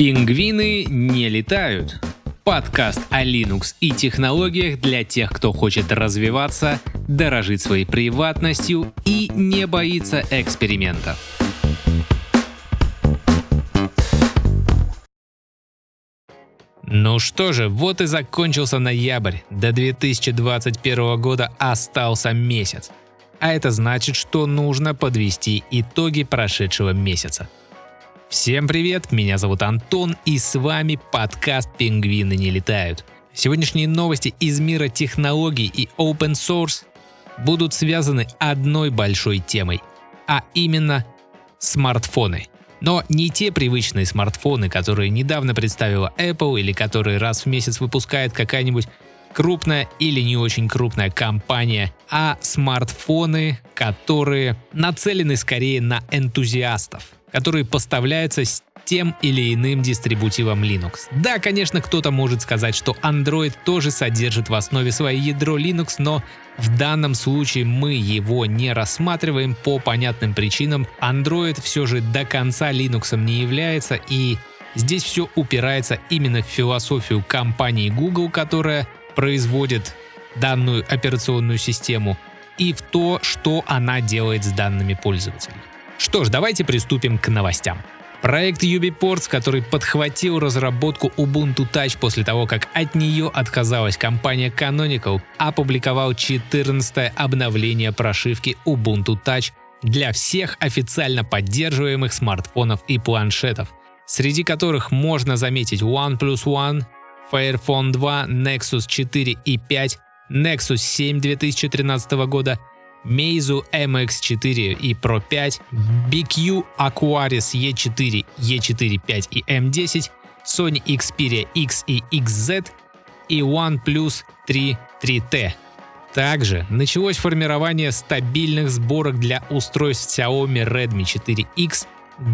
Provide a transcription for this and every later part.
Пингвины не летают. Подкаст о Linux и технологиях для тех, кто хочет развиваться, дорожить своей приватностью и не боится экспериментов. Ну что же, вот и закончился ноябрь. До 2021 года остался месяц. А это значит, что нужно подвести итоги прошедшего месяца. Всем привет, меня зовут Антон и с вами подкаст «Пингвины не летают». Сегодняшние новости из мира технологий и open source будут связаны одной большой темой, а именно смартфоны. Но не те привычные смартфоны, которые недавно представила Apple или которые раз в месяц выпускает какая-нибудь крупная или не очень крупная компания, а смартфоны, которые нацелены скорее на энтузиастов – которые поставляются с тем или иным дистрибутивом Linux. Да, конечно, кто-то может сказать, что Android тоже содержит в основе свое ядро Linux, но в данном случае мы его не рассматриваем по понятным причинам. Android все же до конца Linux не является, и здесь все упирается именно в философию компании Google, которая производит данную операционную систему, и в то, что она делает с данными пользователей. Что ж, давайте приступим к новостям. Проект UbiPorts, который подхватил разработку Ubuntu Touch после того, как от нее отказалась компания Canonical, опубликовал 14 обновление прошивки Ubuntu Touch для всех официально поддерживаемых смартфонов и планшетов, среди которых можно заметить OnePlus One, Fairphone 2, Nexus 4 и 5, Nexus 7 2013 года, Meizu MX4 и Pro 5, BQ Aquaris E4, E4 5 и M10, Sony Xperia X и XZ и OnePlus 3 3T. Также началось формирование стабильных сборок для устройств Xiaomi Redmi 4X,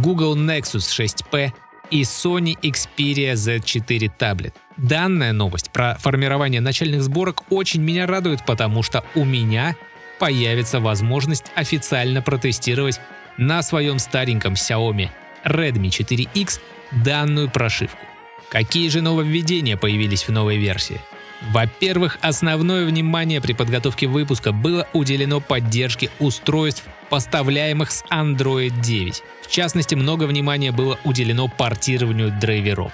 Google Nexus 6P и Sony Xperia Z4 Tablet. Данная новость про формирование начальных сборок очень меня радует, потому что у меня появится возможность официально протестировать на своем стареньком Xiaomi Redmi 4X данную прошивку. Какие же нововведения появились в новой версии? Во-первых, основное внимание при подготовке выпуска было уделено поддержке устройств, поставляемых с Android 9. В частности, много внимания было уделено портированию драйверов.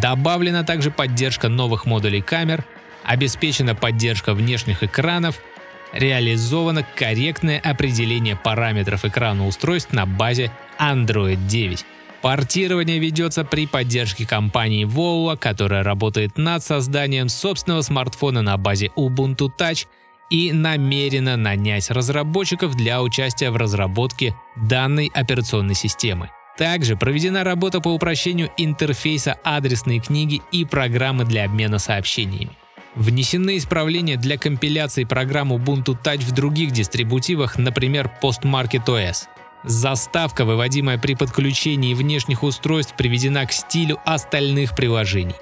Добавлена также поддержка новых модулей камер, обеспечена поддержка внешних экранов – реализовано корректное определение параметров экрана устройств на базе Android 9. Портирование ведется при поддержке компании Voua, которая работает над созданием собственного смартфона на базе Ubuntu Touch и намерена нанять разработчиков для участия в разработке данной операционной системы. Также проведена работа по упрощению интерфейса адресной книги и программы для обмена сообщениями. Внесены исправления для компиляции программ Ubuntu Touch в других дистрибутивах, например, PostMarket OS. Заставка, выводимая при подключении внешних устройств, приведена к стилю остальных приложений.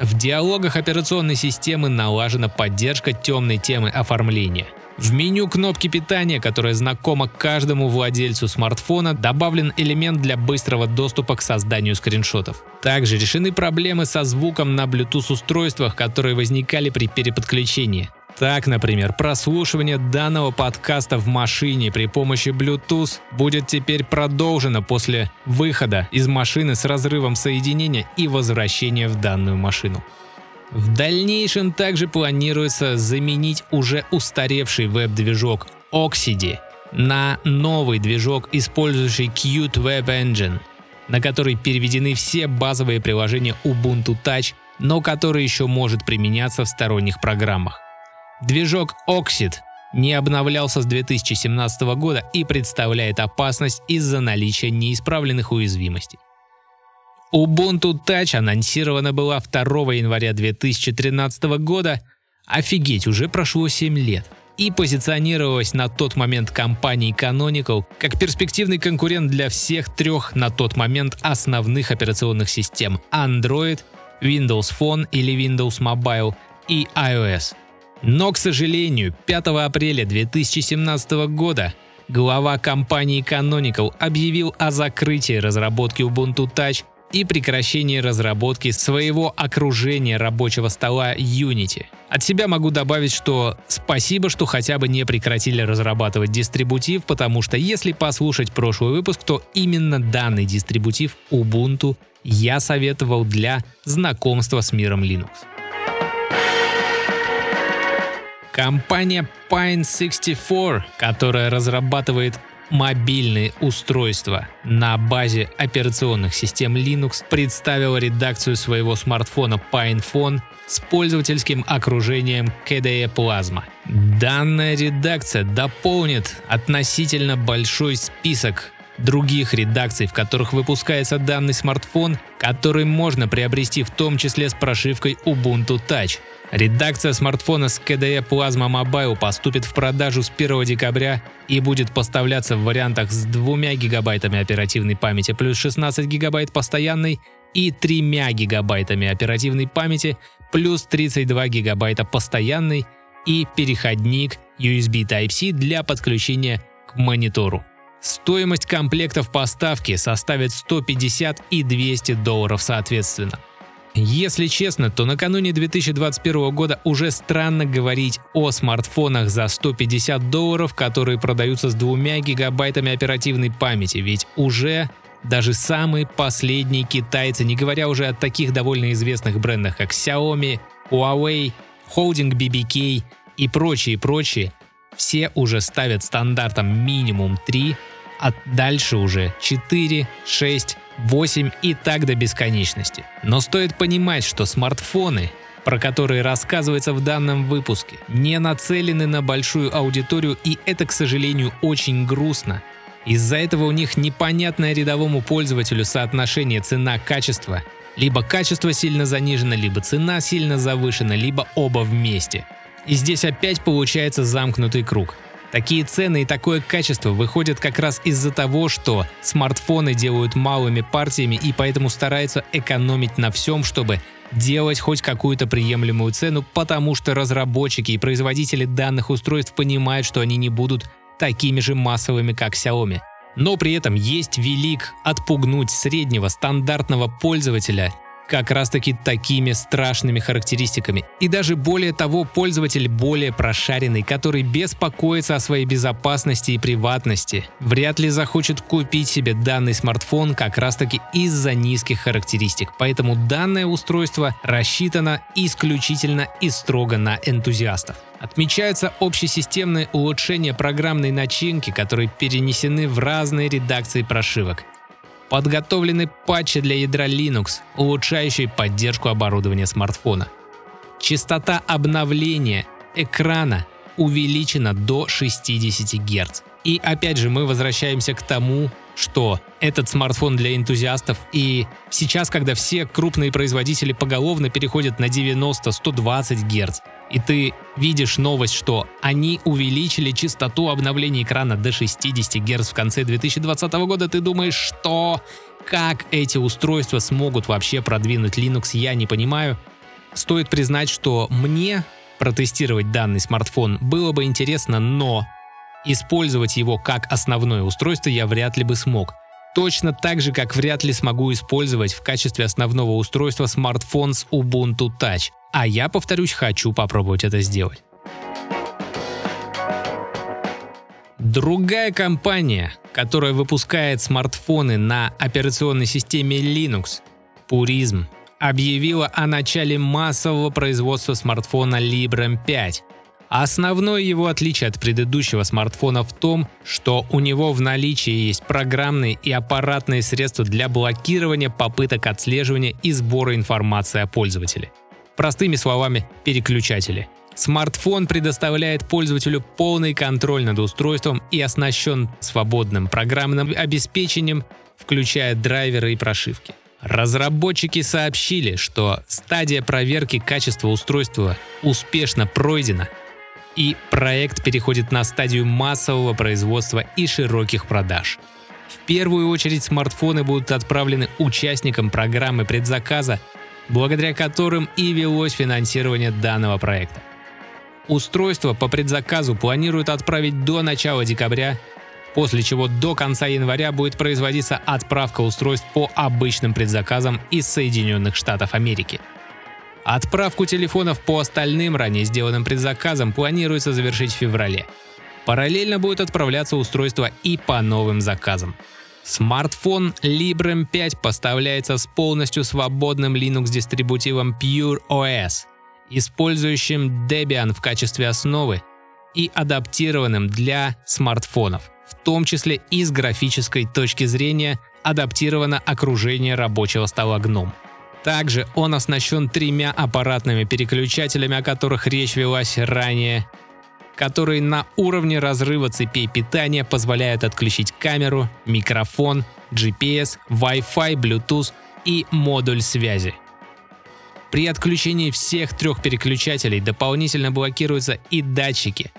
В диалогах операционной системы налажена поддержка темной темы оформления – в меню кнопки питания, которая знакома каждому владельцу смартфона, добавлен элемент для быстрого доступа к созданию скриншотов. Также решены проблемы со звуком на Bluetooth-устройствах, которые возникали при переподключении. Так, например, прослушивание данного подкаста в машине при помощи Bluetooth будет теперь продолжено после выхода из машины с разрывом соединения и возвращения в данную машину. В дальнейшем также планируется заменить уже устаревший веб-движок Oxide на новый движок, использующий Qt Web Engine, на который переведены все базовые приложения Ubuntu Touch, но который еще может применяться в сторонних программах. Движок Oxid не обновлялся с 2017 года и представляет опасность из-за наличия неисправленных уязвимостей. Ubuntu Touch анонсирована была 2 января 2013 года. Офигеть, уже прошло 7 лет. И позиционировалась на тот момент компанией Canonical как перспективный конкурент для всех трех на тот момент основных операционных систем Android, Windows Phone или Windows Mobile и iOS. Но, к сожалению, 5 апреля 2017 года глава компании Canonical объявил о закрытии разработки Ubuntu Touch и прекращение разработки своего окружения рабочего стола Unity. От себя могу добавить, что спасибо, что хотя бы не прекратили разрабатывать дистрибутив, потому что если послушать прошлый выпуск, то именно данный дистрибутив Ubuntu я советовал для знакомства с миром Linux. Компания Pine64, которая разрабатывает мобильные устройства на базе операционных систем Linux, представила редакцию своего смартфона PinePhone с пользовательским окружением KDE Plasma. Данная редакция дополнит относительно большой список других редакций, в которых выпускается данный смартфон, который можно приобрести в том числе с прошивкой Ubuntu Touch. Редакция смартфона с KDE Plasma Mobile поступит в продажу с 1 декабря и будет поставляться в вариантах с 2 гигабайтами оперативной памяти плюс 16 гигабайт постоянной и 3 гигабайтами оперативной памяти плюс 32 гигабайта постоянной и переходник USB Type-C для подключения к монитору. Стоимость комплектов поставки составит 150 и 200 долларов соответственно. Если честно, то накануне 2021 года уже странно говорить о смартфонах за 150 долларов, которые продаются с 2 гигабайтами оперативной памяти, ведь уже даже самые последние китайцы, не говоря уже о таких довольно известных брендах, как Xiaomi, Huawei, Holding BBK и прочие-прочие, все уже ставят стандартом минимум 3, а дальше уже 4, 6, 8 и так до бесконечности. Но стоит понимать, что смартфоны, про которые рассказывается в данном выпуске, не нацелены на большую аудиторию и это, к сожалению, очень грустно. Из-за этого у них непонятное рядовому пользователю соотношение цена-качество. Либо качество сильно занижено, либо цена сильно завышена, либо оба вместе. И здесь опять получается замкнутый круг. Такие цены и такое качество выходят как раз из-за того, что смартфоны делают малыми партиями и поэтому стараются экономить на всем, чтобы делать хоть какую-то приемлемую цену, потому что разработчики и производители данных устройств понимают, что они не будут такими же массовыми, как Xiaomi. Но при этом есть велик отпугнуть среднего стандартного пользователя как раз таки такими страшными характеристиками. И даже более того, пользователь более прошаренный, который беспокоится о своей безопасности и приватности, вряд ли захочет купить себе данный смартфон как раз таки из-за низких характеристик. Поэтому данное устройство рассчитано исключительно и строго на энтузиастов. Отмечаются общесистемные улучшения программной начинки, которые перенесены в разные редакции прошивок. Подготовлены патчи для ядра Linux, улучшающие поддержку оборудования смартфона. Частота обновления экрана увеличена до 60 Гц. И опять же мы возвращаемся к тому, что этот смартфон для энтузиастов и сейчас, когда все крупные производители поголовно переходят на 90-120 Гц, и ты видишь новость, что они увеличили частоту обновления экрана до 60 Гц в конце 2020 года, ты думаешь, что как эти устройства смогут вообще продвинуть Linux, я не понимаю. Стоит признать, что мне протестировать данный смартфон было бы интересно, но использовать его как основное устройство я вряд ли бы смог. Точно так же, как вряд ли смогу использовать в качестве основного устройства смартфон с Ubuntu Touch. А я, повторюсь, хочу попробовать это сделать. Другая компания, которая выпускает смартфоны на операционной системе Linux, Purism, объявила о начале массового производства смартфона Librem 5, Основное его отличие от предыдущего смартфона в том, что у него в наличии есть программные и аппаратные средства для блокирования попыток отслеживания и сбора информации о пользователе. Простыми словами, переключатели. Смартфон предоставляет пользователю полный контроль над устройством и оснащен свободным программным обеспечением, включая драйверы и прошивки. Разработчики сообщили, что стадия проверки качества устройства успешно пройдена – и проект переходит на стадию массового производства и широких продаж. В первую очередь смартфоны будут отправлены участникам программы предзаказа, благодаря которым и велось финансирование данного проекта. Устройство по предзаказу планируют отправить до начала декабря, после чего до конца января будет производиться отправка устройств по обычным предзаказам из Соединенных Штатов Америки. Отправку телефонов по остальным ранее сделанным предзаказам планируется завершить в феврале. Параллельно будет отправляться устройство и по новым заказам. Смартфон Librem 5 поставляется с полностью свободным Linux-дистрибутивом Pure OS, использующим Debian в качестве основы и адаптированным для смартфонов. В том числе и с графической точки зрения адаптировано окружение рабочего стола GNOME. Также он оснащен тремя аппаратными переключателями, о которых речь велась ранее, которые на уровне разрыва цепей питания позволяют отключить камеру, микрофон, GPS, Wi-Fi, Bluetooth и модуль связи. При отключении всех трех переключателей дополнительно блокируются и датчики,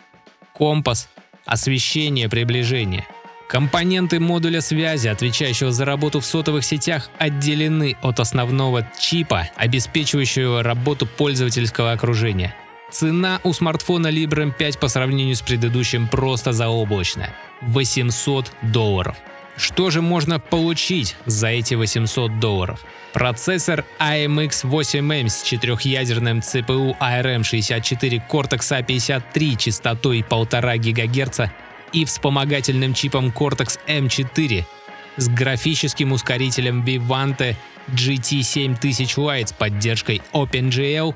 компас, освещение приближения. Компоненты модуля связи, отвечающего за работу в сотовых сетях, отделены от основного чипа, обеспечивающего работу пользовательского окружения. Цена у смартфона Librem 5 по сравнению с предыдущим просто заоблачная – 800 долларов. Что же можно получить за эти 800 долларов? Процессор AMX8M с четырехъядерным CPU ARM64 Cortex A53 частотой 1,5 ГГц и вспомогательным чипом Cortex M4 с графическим ускорителем Vivante GT7000 Lite с поддержкой OpenGL,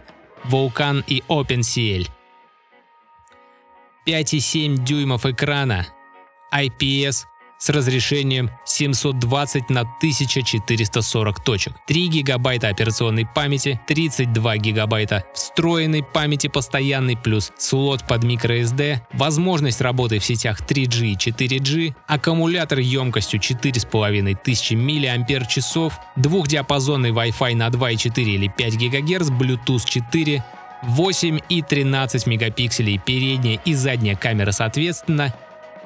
Vulkan и OpenCL. 5,7 дюймов экрана, IPS с разрешением 720 на 1440 точек, 3 гигабайта операционной памяти, 32 гигабайта встроенной памяти постоянной плюс слот под microSD, возможность работы в сетях 3G и 4G, аккумулятор емкостью 4500 мАч, двухдиапазонный Wi-Fi на 2,4 или 5 ГГц, Bluetooth 4, 8 и 13 мегапикселей передняя и задняя камера соответственно,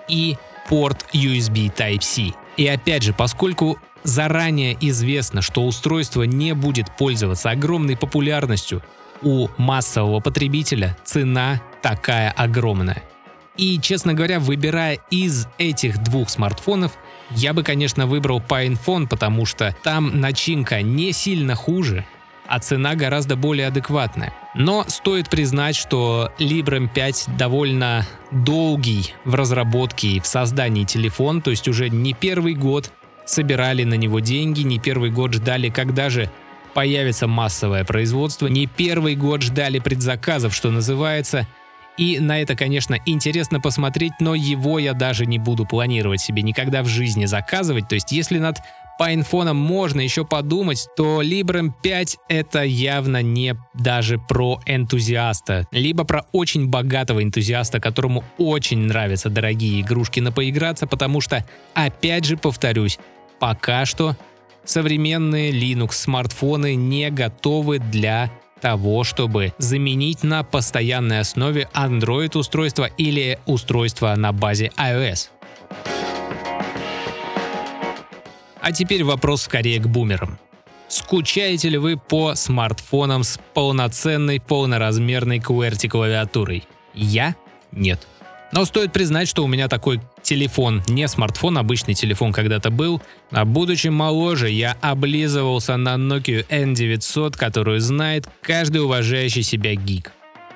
и порт USB Type-C. И опять же, поскольку заранее известно, что устройство не будет пользоваться огромной популярностью у массового потребителя, цена такая огромная. И, честно говоря, выбирая из этих двух смартфонов, я бы, конечно, выбрал PinePhone, потому что там начинка не сильно хуже, а цена гораздо более адекватная. Но стоит признать, что Librem 5 довольно долгий в разработке и в создании телефон, то есть уже не первый год собирали на него деньги, не первый год ждали, когда же появится массовое производство, не первый год ждали предзаказов, что называется, и на это, конечно, интересно посмотреть, но его я даже не буду планировать себе никогда в жизни заказывать. То есть, если над по инфонам можно еще подумать, то Librem 5 это явно не даже про энтузиаста, либо про очень богатого энтузиаста, которому очень нравятся дорогие игрушки на поиграться, потому что, опять же повторюсь, пока что современные Linux смартфоны не готовы для того, чтобы заменить на постоянной основе Android устройство или устройство на базе iOS. А теперь вопрос скорее к бумерам. Скучаете ли вы по смартфонам с полноценной полноразмерной QWERTY-клавиатурой? Я? Нет. Но стоит признать, что у меня такой телефон, не смартфон, обычный телефон когда-то был, а будучи моложе, я облизывался на Nokia N900, которую знает каждый уважающий себя гик.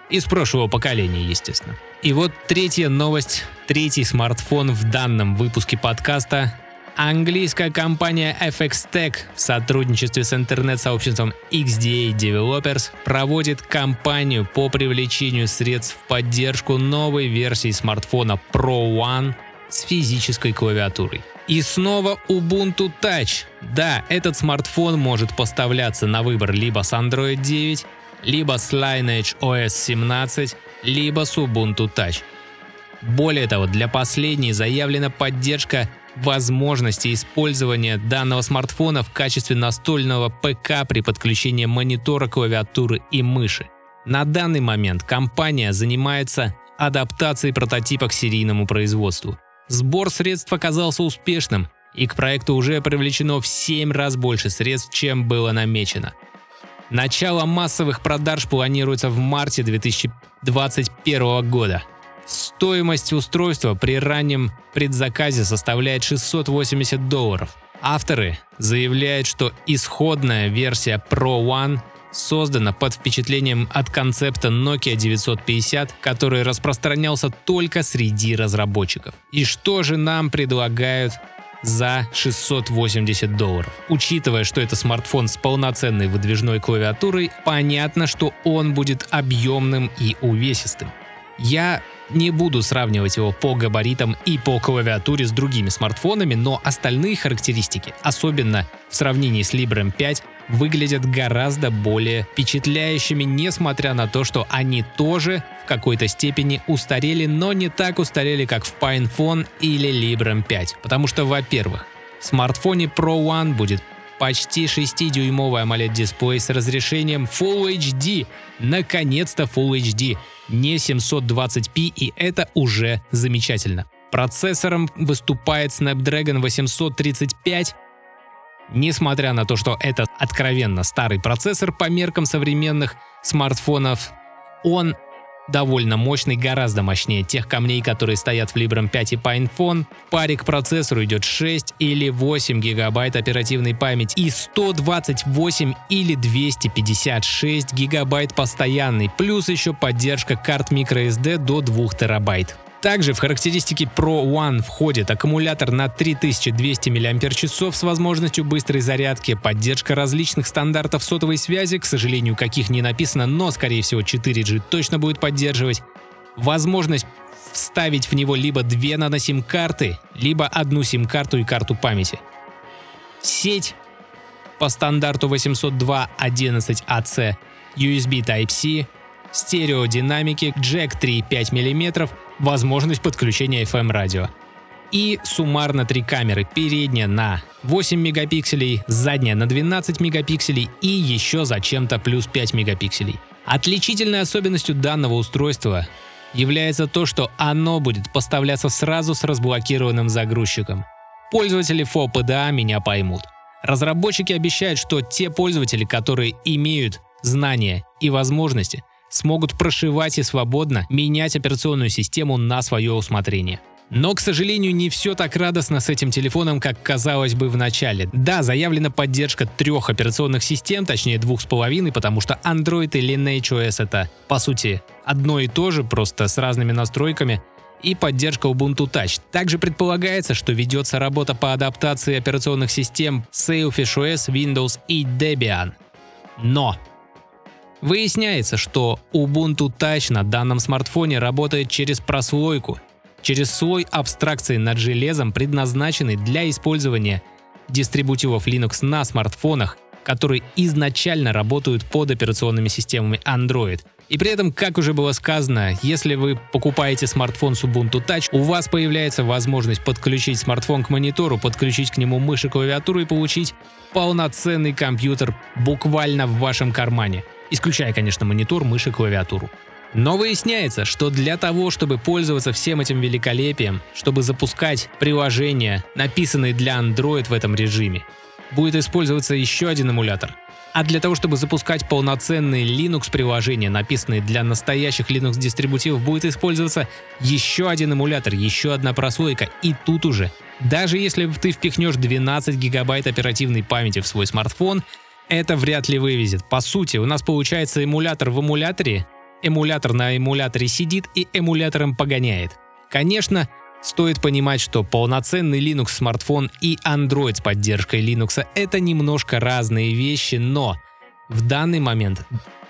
Из прошлого поколения, естественно. И вот третья новость, третий смартфон в данном выпуске подкаста Английская компания FX Tech в сотрудничестве с интернет-сообществом XDA Developers проводит кампанию по привлечению средств в поддержку новой версии смартфона Pro One с физической клавиатурой. И снова Ubuntu Touch. Да, этот смартфон может поставляться на выбор либо с Android 9, либо с Lineage OS 17, либо с Ubuntu Touch. Более того, для последней заявлена поддержка возможности использования данного смартфона в качестве настольного ПК при подключении монитора, клавиатуры и мыши. На данный момент компания занимается адаптацией прототипа к серийному производству. Сбор средств оказался успешным, и к проекту уже привлечено в 7 раз больше средств, чем было намечено. Начало массовых продаж планируется в марте 2021 года. Стоимость устройства при раннем предзаказе составляет 680 долларов. Авторы заявляют, что исходная версия Pro One создана под впечатлением от концепта Nokia 950, который распространялся только среди разработчиков. И что же нам предлагают за 680 долларов. Учитывая, что это смартфон с полноценной выдвижной клавиатурой, понятно, что он будет объемным и увесистым. Я не буду сравнивать его по габаритам и по клавиатуре с другими смартфонами, но остальные характеристики, особенно в сравнении с Librem 5, выглядят гораздо более впечатляющими, несмотря на то, что они тоже в какой-то степени устарели, но не так устарели, как в PinePhone или Librem 5. Потому что, во-первых, в смартфоне Pro One будет почти 6-дюймовый AMOLED-дисплей с разрешением Full HD. Наконец-то Full HD, не 720p, и это уже замечательно. Процессором выступает Snapdragon 835, Несмотря на то, что это откровенно старый процессор по меркам современных смартфонов, он довольно мощный, гораздо мощнее тех камней, которые стоят в Librem 5 и PinePhone. В паре к процессору идет 6 или 8 гигабайт оперативной памяти и 128 или 256 гигабайт постоянный, плюс еще поддержка карт microSD до 2 терабайт. Также в характеристики Pro One входит аккумулятор на 3200 мАч с возможностью быстрой зарядки, поддержка различных стандартов сотовой связи, к сожалению, каких не написано, но скорее всего 4G точно будет поддерживать, возможность вставить в него либо две нано-сим-карты, либо одну сим-карту и карту памяти. Сеть по стандарту 802.11ac, USB Type-C, стереодинамики, джек 3,5 мм, возможность подключения FM-радио. И суммарно три камеры. Передняя на 8 мегапикселей, задняя на 12 мегапикселей и еще зачем-то плюс 5 мегапикселей. Отличительной особенностью данного устройства является то, что оно будет поставляться сразу с разблокированным загрузчиком. Пользователи FOPDA меня поймут. Разработчики обещают, что те пользователи, которые имеют знания и возможности – смогут прошивать и свободно менять операционную систему на свое усмотрение. Но, к сожалению, не все так радостно с этим телефоном, как казалось бы в начале. Да, заявлена поддержка трех операционных систем, точнее двух с половиной, потому что Android и Lineage OS это, по сути, одно и то же, просто с разными настройками, и поддержка Ubuntu Touch. Также предполагается, что ведется работа по адаптации операционных систем Sailfish OS, Windows и Debian. Но Выясняется, что Ubuntu Touch на данном смартфоне работает через прослойку, через слой абстракции над железом, предназначенный для использования дистрибутивов Linux на смартфонах, которые изначально работают под операционными системами Android. И при этом, как уже было сказано, если вы покупаете смартфон с Ubuntu Touch, у вас появляется возможность подключить смартфон к монитору, подключить к нему мышь и клавиатуру и получить полноценный компьютер буквально в вашем кармане – исключая, конечно, монитор, мышь и клавиатуру. Но выясняется, что для того, чтобы пользоваться всем этим великолепием, чтобы запускать приложения, написанные для Android в этом режиме, будет использоваться еще один эмулятор. А для того, чтобы запускать полноценные Linux-приложения, написанные для настоящих Linux-дистрибутивов, будет использоваться еще один эмулятор, еще одна прослойка. И тут уже, даже если ты впихнешь 12 гигабайт оперативной памяти в свой смартфон, это вряд ли вывезет. По сути, у нас получается эмулятор в эмуляторе, эмулятор на эмуляторе сидит и эмулятором погоняет. Конечно, стоит понимать, что полноценный Linux смартфон и Android с поддержкой Linux это немножко разные вещи, но в данный момент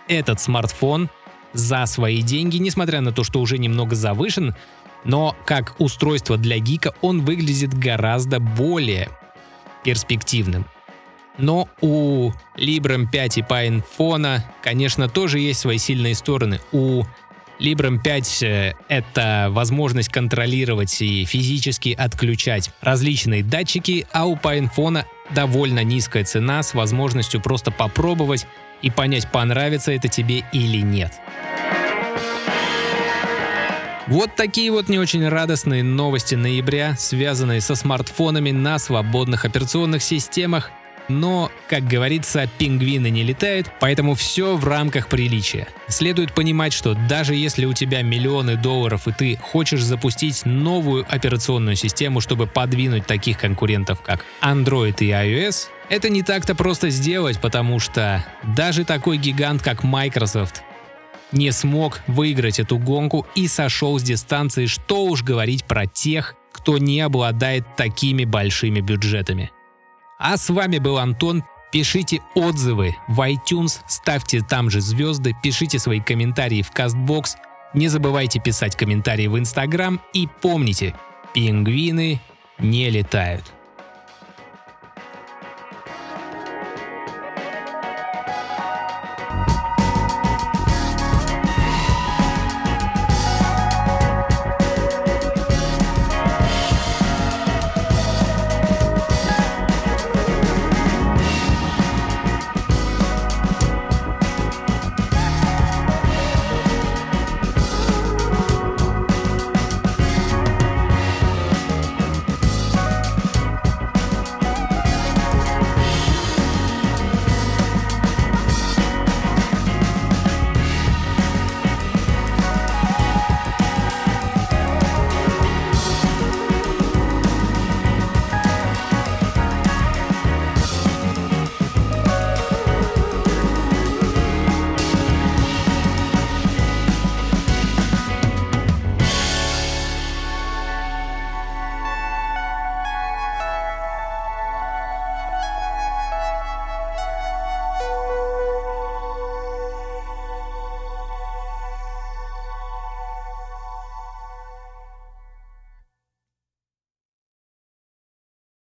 этот смартфон за свои деньги, несмотря на то, что уже немного завышен, но как устройство для гика он выглядит гораздо более перспективным. Но у Librem 5 и PinePhone, конечно, тоже есть свои сильные стороны. У Librem 5 э, — это возможность контролировать и физически отключать различные датчики, а у PinePhone довольно низкая цена с возможностью просто попробовать и понять, понравится это тебе или нет. Вот такие вот не очень радостные новости ноября, связанные со смартфонами на свободных операционных системах Но, как говорится, пингвины не летают, поэтому все в рамках приличия. Следует понимать, что даже если у тебя миллионы долларов и ты хочешь запустить новую операционную систему, чтобы подвинуть таких конкурентов, как Android и iOS, это не так-то просто сделать, потому что даже такой гигант, как Microsoft, не смог выиграть эту гонку и сошел с дистанции, что уж говорить про тех, кто не обладает такими большими бюджетами. А с вами был Антон. Пишите отзывы в iTunes, ставьте там же звезды, пишите свои комментарии в CastBox. Не забывайте писать комментарии в Instagram и помните, пингвины не летают.